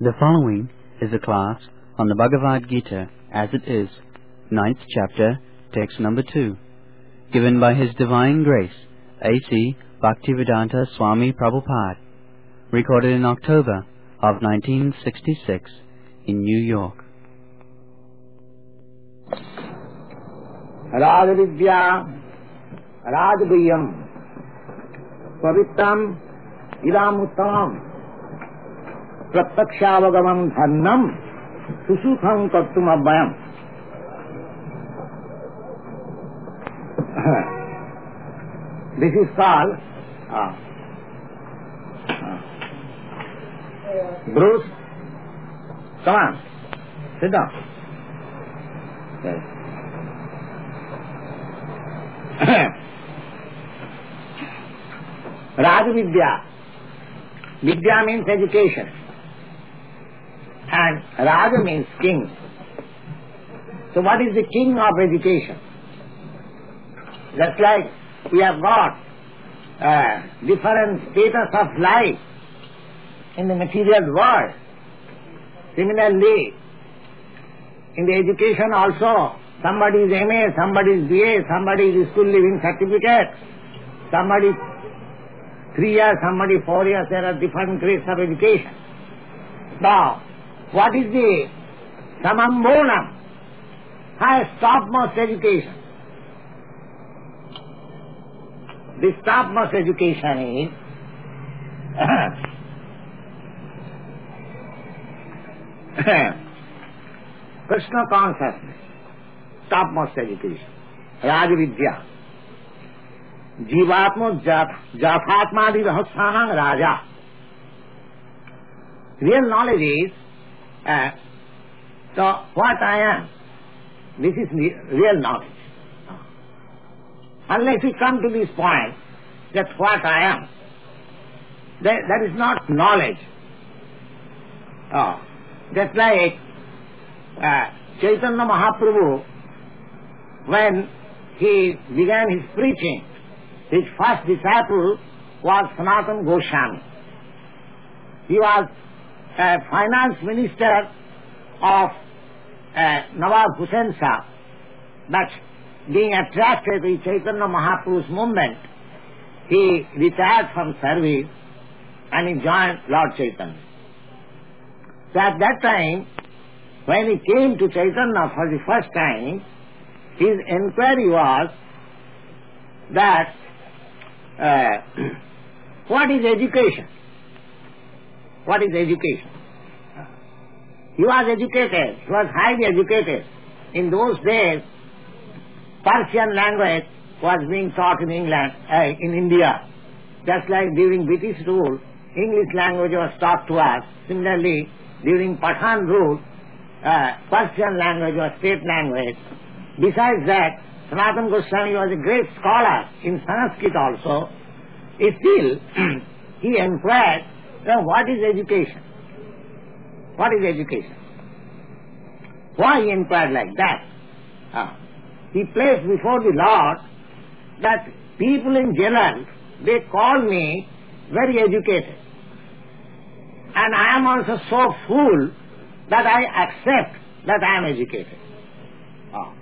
The following is a class on the Bhagavad Gita as it is, ninth chapter, text number 2, given by His Divine Grace, A.C. Bhaktivedanta Swami Prabhupada, recorded in October of 1966 in New York. Rajavidya Rajaguhyam Pavitram Idamuttamam प्रत्यक्षावगमन धर्म सुसुखम कर तुम अभ्यम this is साल ब्रूस कमान सिद्धा राज विद्या विद्या means education Raja means king. So what is the king of education? Just like we have got uh, different status of life in the material world. Similarly, in the education also, somebody is MA, somebody is BA, somebody is school living certificate, somebody three years, somebody four years, there are different grades of education. Now, what is the samambonam, highest topmost education? This topmost education is Krishna consciousness, topmost education, Rajavidya. जीवात्म जाथात्मादि रहस्यान राजा real knowledge is uh, so what I am. This is real knowledge. Unless you come to this point that what I am, that, that is not knowledge. Oh, just like uh, Chaitanya Mahaprabhu, when he began his preaching, his first disciple was Sanatan Goswami. He was finance minister of uh, Nawab Hussain Shah, but being attracted to Chaitanya Mahaprabhu's movement, he retired from service and he joined Lord Chaitanya. So at that time, when he came to Chaitanya for the first time, his inquiry was that uh, what is education? What is education? He was educated, he was highly educated. In those days, Persian language was being taught in England, uh, in India. Just like during British rule, English language was taught to us. Similarly, during Pathan rule, uh, Persian language was state language. Besides that, Sanatana Goswami was a great scholar in Sanskrit also. Still, he inquired, well, what is education? What is education? Why he inquired like that? Ah. He placed before the Lord that people in general, they call me very educated. And I am also so fool that I accept that I am educated. Ah.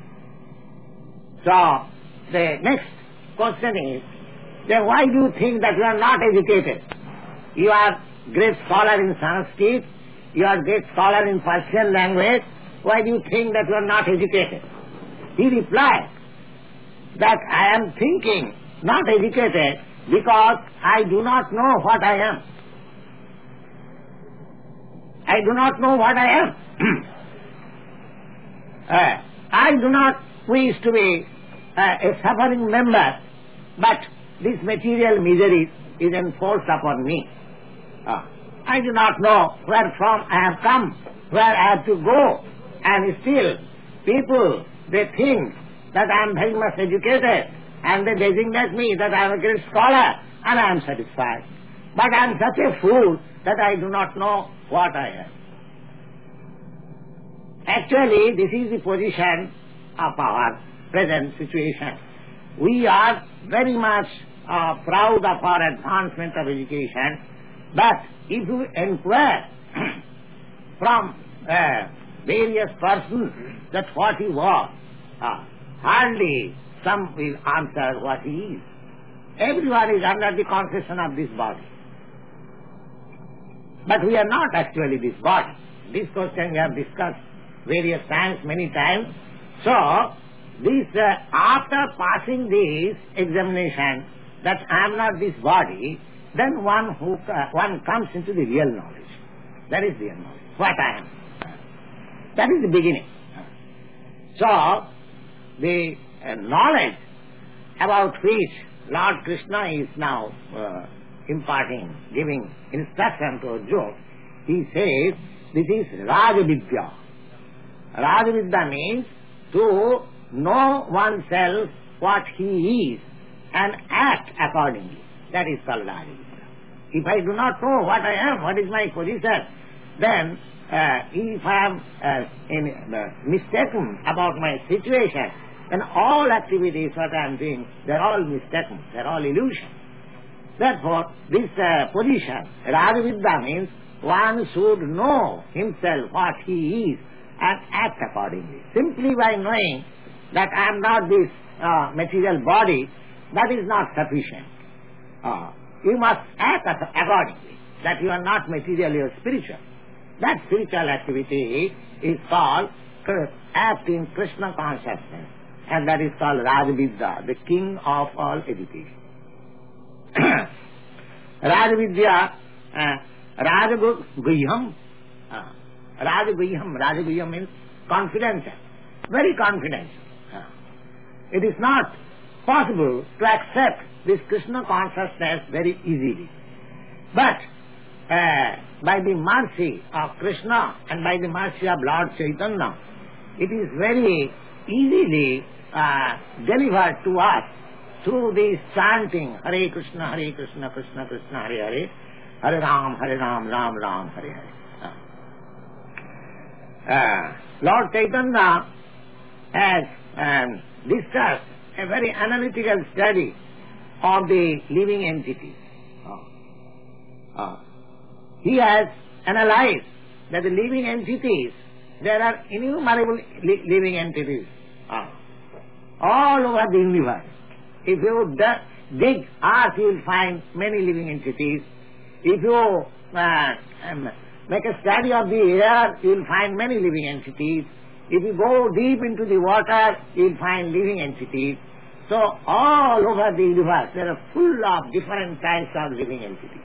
So, the next question is, then why do you think that you are not educated? You are great scholar in Sanskrit, you are great scholar in Persian language, why do you think that you are not educated? He replied that I am thinking not educated because I do not know what I am. I do not know what I am. uh, I do not wish to be uh, a suffering member, but this material misery is enforced upon me. Uh, I do not know where from I have come, where I have to go, and still people, they think that I am very much educated, and they designate me that I am a great scholar, and I am satisfied. But I am such a fool that I do not know what I am. Actually, this is the position of our present situation. We are very much uh, proud of our advancement of education, but if you inquire from uh, various persons that what he was. Uh, hardly some will answer what he is. Everyone is under the concession of this body. But we are not actually this body. This question we have discussed various times, many times. So, this uh, after passing this examination that I am not this body, then one who uh, one comes into the real knowledge. That is real knowledge. What I am. That is the beginning. So, the uh, knowledge about which Lord Krishna is now uh, imparting, giving instruction to Arjuna, he says, this is Rajavidya. Rajavidya means to know oneself what he is and act accordingly. That is Rajavidya. If I do not know what I am, what is my position, then uh, if I am uh, in, uh, mistaken about my situation, then all activities what I am doing, they are all mistaken, they are all illusion. Therefore, this uh, position, Rajavidya means one should know himself what he is and act accordingly. Simply by knowing that I am not this uh, material body, that is not sufficient. Uh, you must act accordingly, that you are not material, are spiritual. That spiritual activity is called act in Krishna consciousness, and that is called Rajavidya, the king of all education. Rajavidya, uh, Rajaguhyam, uh, Rajaguhyam means confidential, very confidential. Uh, it is not possible to accept this Krishna consciousness very easily. But uh, by the mercy of Krishna and by the mercy of Lord Chaitanya, it is very easily uh, delivered to us through this chanting Hare Krishna, Hare Krishna, Krishna Krishna, Hare Hare, Hare Ram, Hare Ram, Ram Ram, Hare Hare. Uh, Lord Chaitanya has um, discussed a very analytical study of the living entities. Uh, uh, he has analyzed that the living entities, there are innumerable li living entities uh, all over the universe. If you dig earth, you will find many living entities. If you uh, make a study of the air, you will find many living entities. If you go deep into the water, you will find living entities. So all over the universe, there are full of different types of living entities.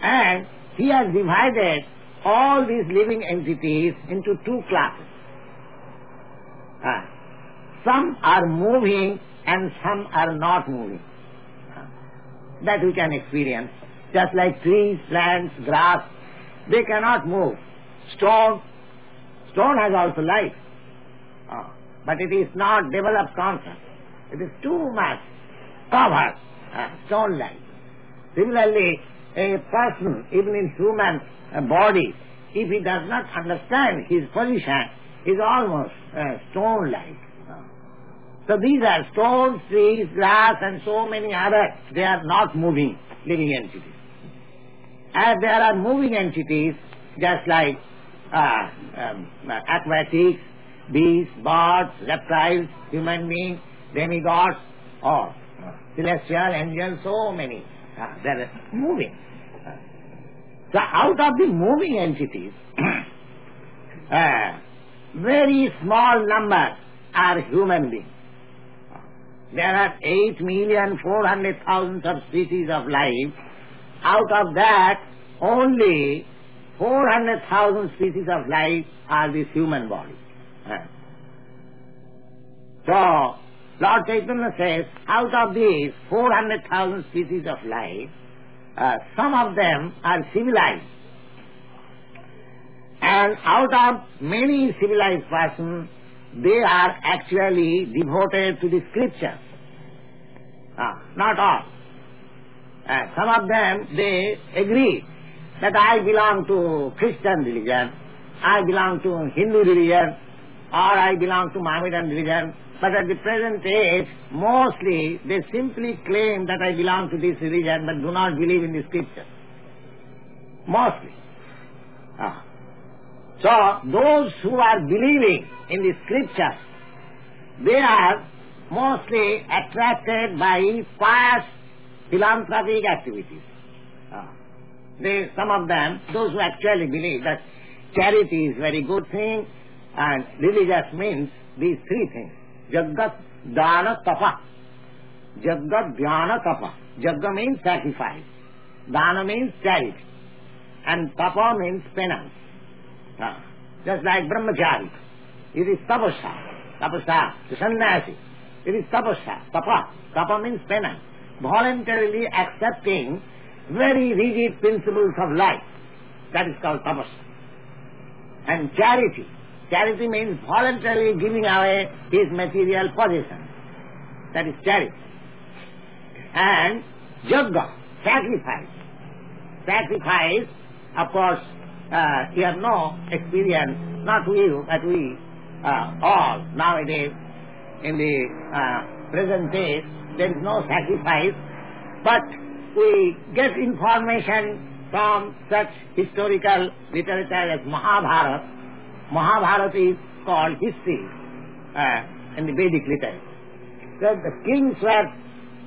And he has divided all these living entities into two classes. Uh, some are moving and some are not moving. Uh, that we can experience. Just like trees, plants, grass, they cannot move. Stone, stone has also life. Uh, but it is not developed conscious. It is too much covered, uh, stone-like. Similarly, a person, even in human uh, body, if he does not understand his position, is almost uh, stone-like. So these are stones, trees, grass and so many others. they are not moving living entities. And there are moving entities just like uh, um, aquatics, beasts, birds, reptiles, human beings, demigods, or celestial angels, so many. Uh, they are moving. So out of the moving entities, uh, very small number are human beings. There are eight million four hundred thousand of species of life. Out of that, only four hundred thousand species of life are this human body. So, Lord Chaitanya says, out of these four hundred thousand species of life, uh, some of them are civilized. And out of many civilized persons, they are actually devoted to the scriptures. Ah, not all. Uh, some of them, they agree that I belong to Christian religion, I belong to Hindu religion, or I belong to Mohammedan religion, but at the present age, mostly they simply claim that I belong to this religion but do not believe in the scripture. Mostly. Ah. So those who are believing in the scriptures, they are mostly attracted by pious philanthropic activities. They, some of them, those who actually believe that charity is very good thing and religious means these three things. Jagat, Dana, Tapa. Jagat, Dana, Tapa. Means sacrifice. Dana means charity. And Tapa means penance. Ah. Just like brahmachari. It is tapasya. Tapasya, the sannyasi. It is tapasya, tapa. Tapa means penance. Voluntarily accepting very rigid principles of life. That is called tapasya. And charity. Charity means voluntarily giving away his material possessions. That is charity. And jagga, sacrifice. Sacrifice, of course, uh, you have no experience, not you, but we uh, all nowadays in the uh, present day, there is no sacrifice, but we get information from such historical literature as Mahabharata. Mahabharata is called history uh, in the Vedic literature. So the kings were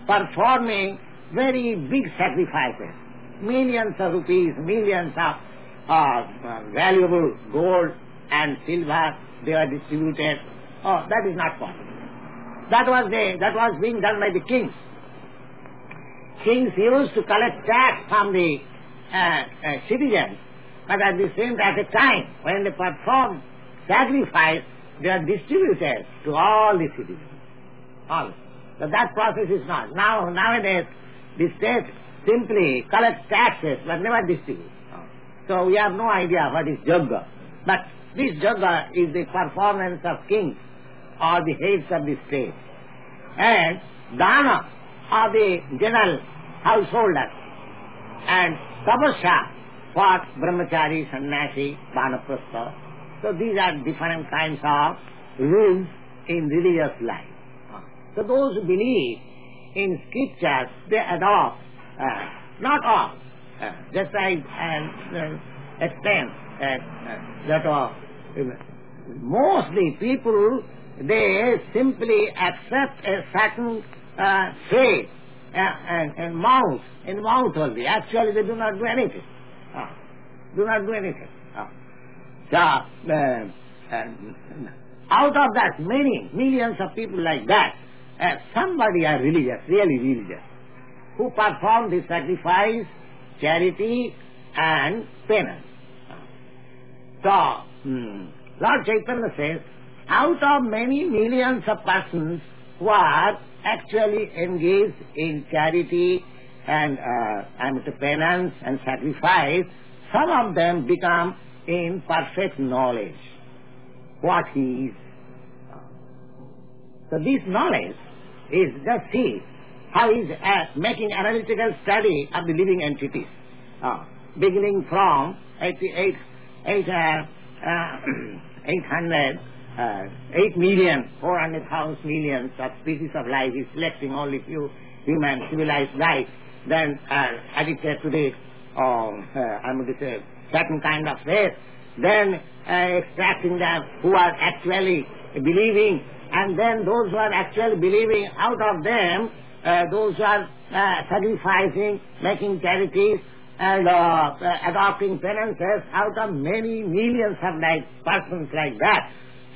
performing very big sacrifices, millions of rupees, millions of uh, valuable gold and silver they were distributed. Oh, that is not possible. That was the, that was being done by the kings. Kings used to collect tax from the uh, uh, citizens, but at the same at time when they performed sacrifice, they are distributed to all the citizens. All. So that process is not. Now nowadays the state simply collects taxes but never distributes. So we have no idea what is jagga. But this jagga is the performance of kings or the heads of the state. And dana are the general householders. And tapasya for brahmachari, sannyasi, vanaprastha. So these are different kinds of rules in religious life. So those who believe in scriptures, they adopt, uh, not all, uh, just like uh, uh, extent uh, uh, that mostly people they simply accept a certain uh, faith uh, and, and mouth in mouth only. Actually, they do not do anything. Uh, do not do anything. Uh, so, uh, out of that, many millions of people like that, uh, somebody are religious, really religious, who perform the sacrifice, charity, and penance. So, hmm, Lord Chaitanya says, out of many millions of persons who are actually engaged in charity and, uh, and penance and sacrifice, some of them become in perfect knowledge what he is. So this knowledge is just see how he is uh, making analytical study of the living entities, uh, beginning from 88, 8, uh, uh 800, uh, 8 million, 400,000 millions of species of life, is selecting only few human civilized life, then uh, addicted to the, um, uh, going to say, certain kind of faith, then uh, extracting them who are actually believing, and then those who are actually believing, out of them, uh, those who are uh, sacrificing, making charities, and uh, uh, adopting penances out of many millions of like persons like that.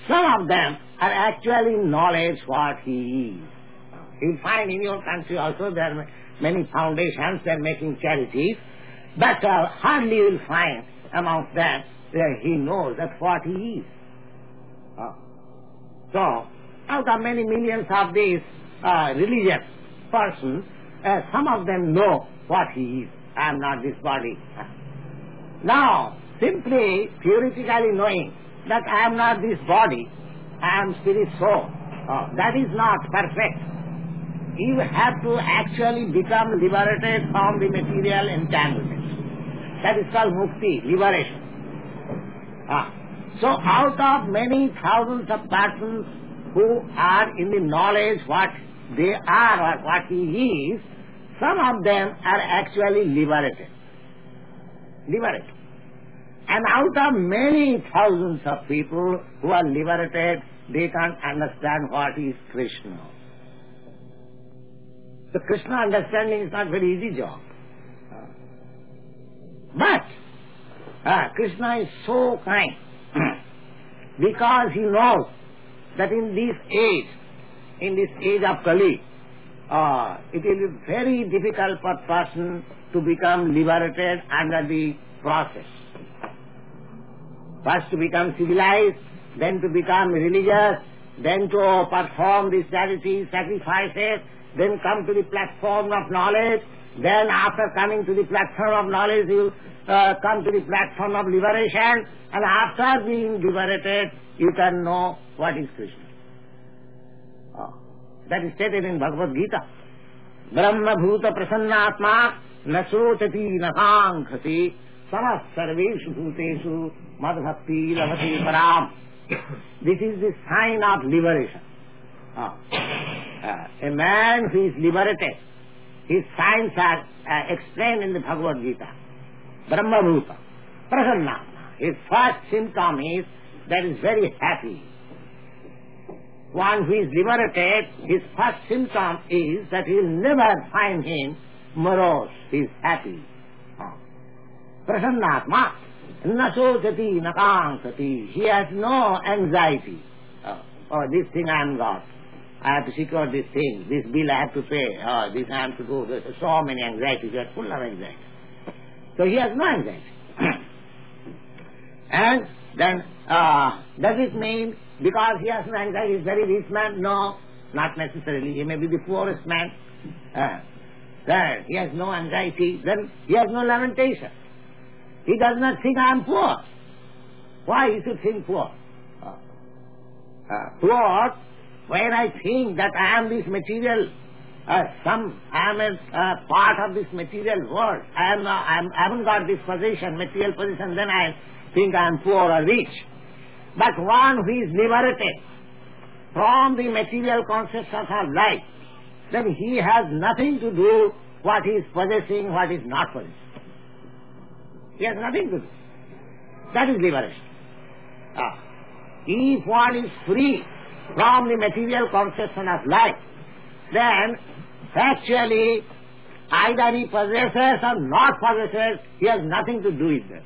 Some of them are actually knowledge what he is. You'll find in your country also there are many foundations, they're making charities, but uh, hardly you'll find among them that he knows that what he is. Uh, so, out of many millions of these uh, religious persons, uh, some of them know what he is. I am not this body. Now, simply theoretically knowing that I am not this body, I am spirit soul, oh, that is not perfect. You have to actually become liberated from the material entanglement. That is called mukti, liberation. Ah. So out of many thousands of persons who are in the knowledge what they are or what he is, some of them are actually liberated. Liberated. And out of many thousands of people who are liberated, they can't understand what is Krishna. The Krishna understanding is not very easy job. But uh, Krishna is so kind because he knows that in this age, in this age of Kali, uh, it will be very difficult for person to become liberated under the process. First to become civilized, then to become religious, then to perform these charities, sacrifices, then come to the platform of knowledge, then after coming to the platform of knowledge, you uh, come to the platform of liberation, and after being liberated, you can know what is Krishna. Oh. That is stated in Bhagavad Gita. Brahma Bhuta Prasannatma Nasotati Nakankhati Samas Sarveshu Bhuteshu Madhbhakti Lavati Param. This is the sign of liberation. Uh, a man who is liberated, his signs are uh, explained in the Bhagavad Gita. Brahma Bhuta Prasannatma. His first symptom is that that is very happy one who is liberated, his first symptom is that he will never find him morose, he is happy. Prasannatma, nasojati nakankati, he has no anxiety. Oh, oh, this thing I am got. I have to secure this thing, this bill I have to pay, oh, this I have to do, there's so many anxieties, you are full of anxiety. So he has no anxiety. and then, uh, does it mean because he has no anxiety, he's very rich man? No, not necessarily. He may be the poorest man. Uh, then he has no anxiety, then he has no lamentation. He does not think I am poor. Why he should think poor? Uh, poor, when I think that I am this material, uh, some, I am a uh, part of this material world. I am, I am, I haven't got this position, material position, then I think I am poor or rich. But one who is liberated from the material conceptions of life, then he has nothing to do what he is possessing, what is not possessing. He has nothing to do. That is liberation. Ah. If one is free from the material conception of life, then actually either he possesses or not possesses, he has nothing to do with that.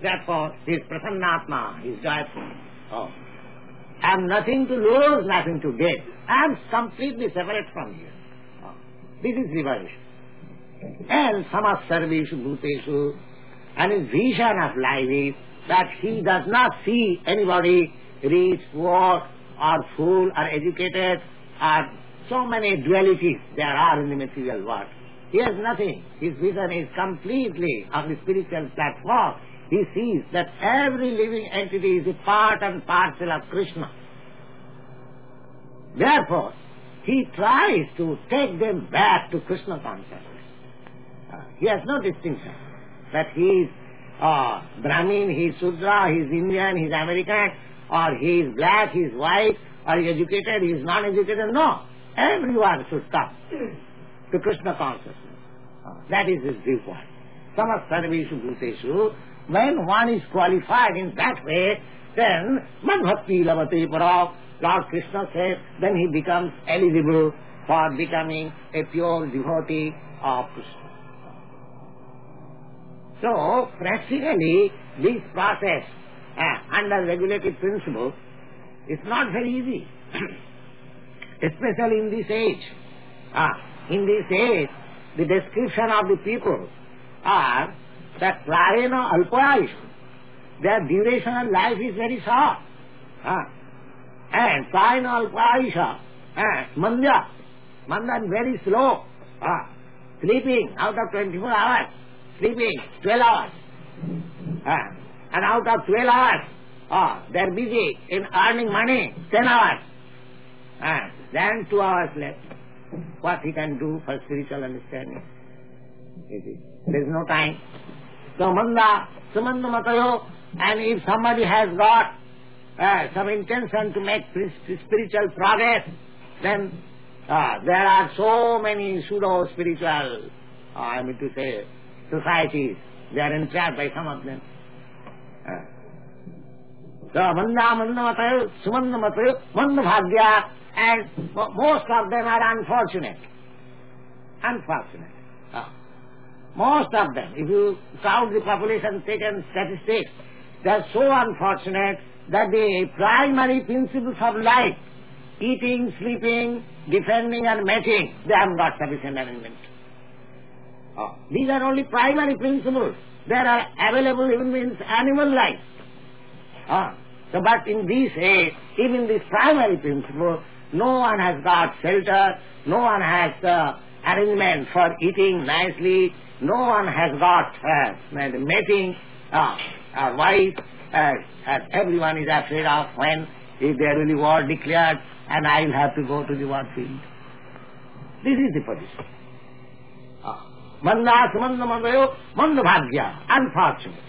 Therefore, he is prasannatma, is joyful. Oh. I have nothing to lose, nothing to gain. I am completely separate from you. Oh. This is liberation. And samas sarveshu bhuteshu, and his vision of life is that he does not see anybody rich, poor, or fool, or educated, or so many dualities there are in the material world. He has nothing. His vision is completely on the spiritual platform he sees that every living entity is a part and parcel of Krishna. Therefore, he tries to take them back to Krishna consciousness. He has no distinction that he is uh, Brahmin, he is Sudra, he is Indian, he is American, or he is black, he is white, or he is educated, he is non-educated. No. Everyone should come to Krishna consciousness. That is his viewpoint. Samas sarveshu bhuteshu when one is qualified in that way, then Madhbhakti Lavate Para, Lord Krishna says, then he becomes eligible for becoming a pure devotee of Krishna. So, practically, this process uh, under regulated principle is not very easy, especially in this age. Uh, in this age, the description of the people are that Prayena Alpayush, their duration of life is very short. Uh, and Prayena Alpayusha, uh, Manda, Manda very slow. Uh, sleeping out of 24 hours, sleeping 12 hours. Uh, and out of 12 hours, uh, they're busy in earning money, 10 hours. Uh, then 2 hours left. What he can do for spiritual understanding? There is no time. Samanda, Samanda Matayo, and if somebody has got uh, some intention to make spiritual progress, then uh, there are so many pseudo-spiritual, uh, I mean to say, societies They are entrapped by some of them. Uh. So Manda Mandamata, Sumandamata, Mandabhagya, and most of them are unfortunate. Unfortunate. Uh. Most of them, if you count the population, taken statistics, they are so unfortunate that the primary principles of life, eating, sleeping, defending and mating, they have got sufficient arrangement. Oh. These are only primary principles. There are available even in animal life. Oh. So, but in this age, even this primary principle, no one has got shelter, no one has the arrangement for eating nicely, no one has got uh, mating, uh, a wife, uh, and everyone is afraid of when if there will be war declared and I will have to go to the war field. This is the position. Manda sumanda mandayo manda bhagya, unfortunate.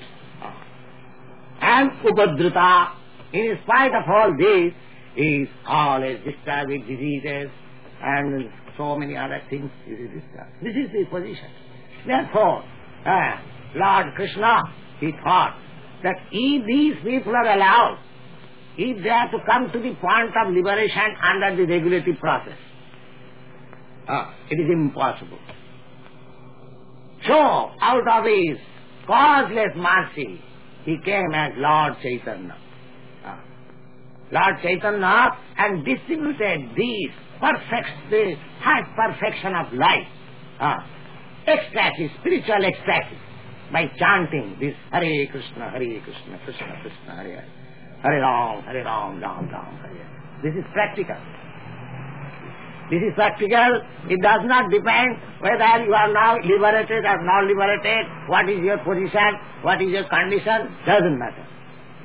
And upadrita, in spite of all this, is always disturbed with diseases and so many other things. Is disturbed. This is the position. Therefore, uh, Lord Krishna, he thought that if these people are allowed, if they are to come to the point of liberation under the regulative process, uh, it is impossible. So, out of his causeless mercy, he came as Lord Chaitanya. Uh, Lord Chaitanya and distributed these perfect, the high perfection of life, uh, ecstasy, spiritual ecstasy, by chanting this Hare Krishna, Hare Krishna, Krishna Krishna, Hare Hare, Hare Ram, Hare Ram, Ram Ram, Hare. This is practical. This is practical. It does not depend whether you are now liberated or not liberated, what is your position, what is your condition, doesn't matter.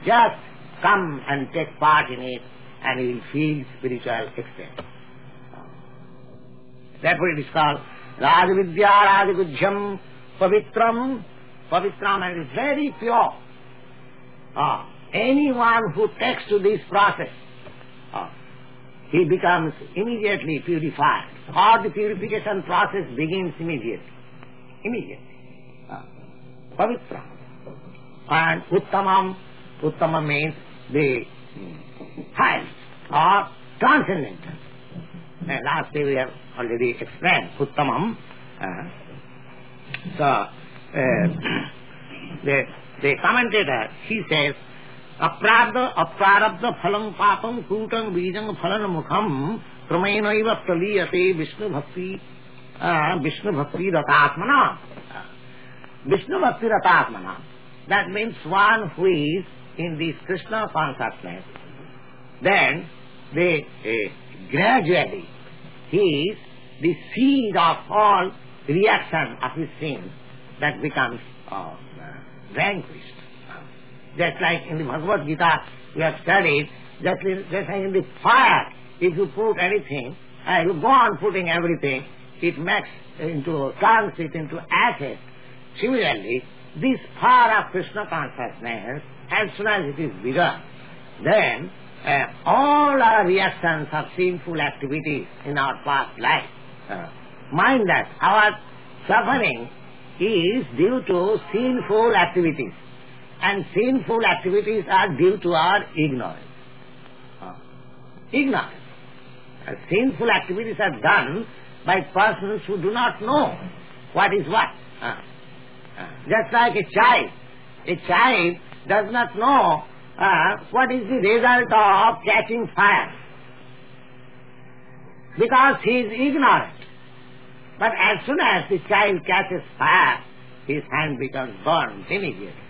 Just come and take part in it and you will feel spiritual extent. Therefore it is called Rajvidya Rajaguhyam Pavitram. Pavitram and it is very pure. Ah, anyone who takes to this process, he becomes immediately purified. Or the purification process begins immediately. Immediately. Ah, Pavitra. And Uttamam, Uttamam means the highest or transcendental. And last day we have already explained Uttamam. Uh, so, uh, the, the commentator, he says, अप्राप्त अप्रारब्ध फलम पापम कूटं बीजं फलन मुखम क्रमेण प्रलीयते विष्णु भक्ति विष्णु भक्ति रतात्मना विष्णु भक्ति रतात्मना that means one who is in this Krishna consciousness then they uh, gradually he is the seed of all reaction of his sins that becomes uh, vanquished just like in the Bhagavad Gita we have studied, just, just like in the fire, if you put anything, uh, you go on putting everything, it makes into, turns it into ashes. Similarly, this fire of Krishna consciousness, as soon as it is begun, then uh, all our reactions of sinful activities in our past life, uh, mind that our suffering is due to sinful activities and sinful activities are due to our ignorance. Uh, ignorance. Uh, sinful activities are done by persons who do not know what is what. Uh, just like a child. A child does not know what is the result of catching fire. Because he is ignorant. But as soon as the child catches fire, his hand becomes burned immediately.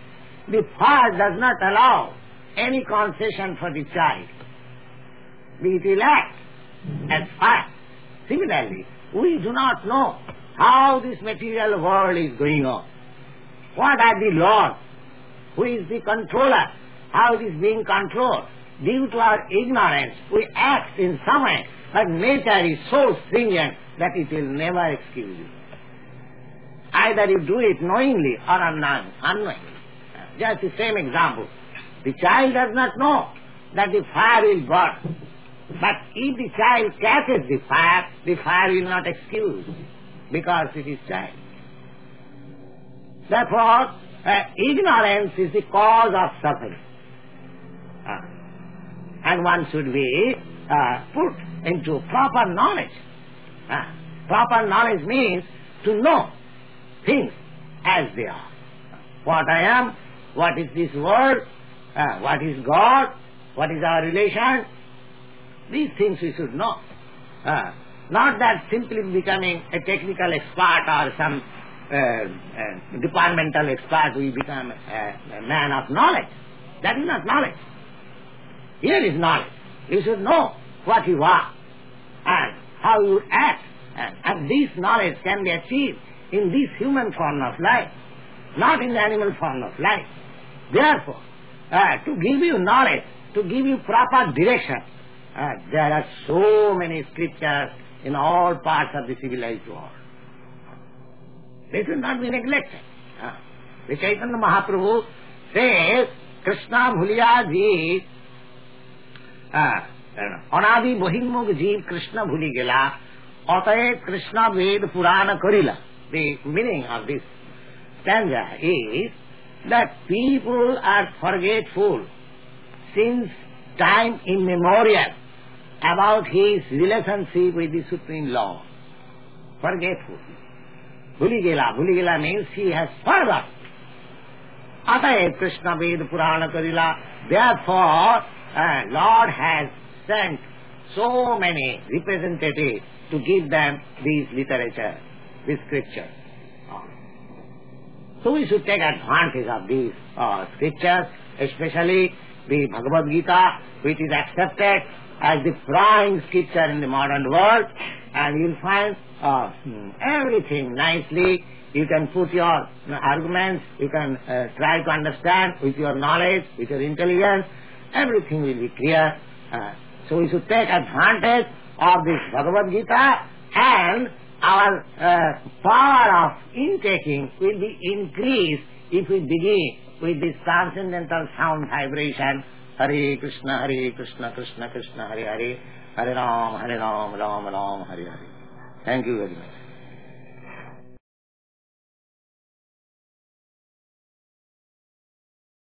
The fire does not allow any concession for the child. We relax as fire. Similarly, we do not know how this material world is going on. What are the laws? Who is the controller? How it is being controlled? Due to our ignorance, we act in some way, but nature is so stringent that it will never excuse you. Either you do it knowingly or unknowingly. Just the same example. The child does not know that the fire will burn. But if the child catches the fire, the fire will not excuse because it is child. Therefore, uh, ignorance is the cause of suffering. Uh, and one should be uh, put into proper knowledge. Uh, proper knowledge means to know things as they are. What I am, what is this world, uh, what is God, what is our relation, these things we should know. Uh, not that simply becoming a technical expert or some uh, uh, departmental expert we become a, a man of knowledge. That is not knowledge. Here is knowledge. You should know what you are and how you act. And, and this knowledge can be achieved in this human form of life, not in the animal form of life. Therefore, uh, to give you knowledge, to give you proper direction, uh, there are so many scriptures in all parts of the civilized world. They should not be neglected. Uh, the Chaitanya Mahaprabhu says, Krishna Bhuliya Jeev, uh, অনাদি বহির্মুখ জীব কৃষ্ণ ভুলি গেলা অতএব কৃষ্ণ বেদ পুরাণ করিলা the meaning of this stanza is that people are forgetful since time immemorial about his relationship with the Supreme Lord. Forgetful. Bhuligela. Bhuligela means he has forgot. Ataev Krishna Ved Purana Karila. Therefore, uh, Lord has sent so many representatives to give them these literature, this scripture. So we should take advantage of these uh, scriptures, especially the Bhagavad Gita, which is accepted as the prime scripture in the modern world, and you'll find uh, everything nicely. You can put your arguments, you can uh, try to understand with your knowledge, with your intelligence, everything will be clear. Uh, so we should take advantage of this Bhagavad Gita and our uh, power of intaking will be increased if we begin with this transcendental sound vibration Hare Krishna, Hare Krishna, Krishna Krishna, Hare Hare, Hare Ram, Hare Ram, Ram Ram, Hare Hare. Thank you very much.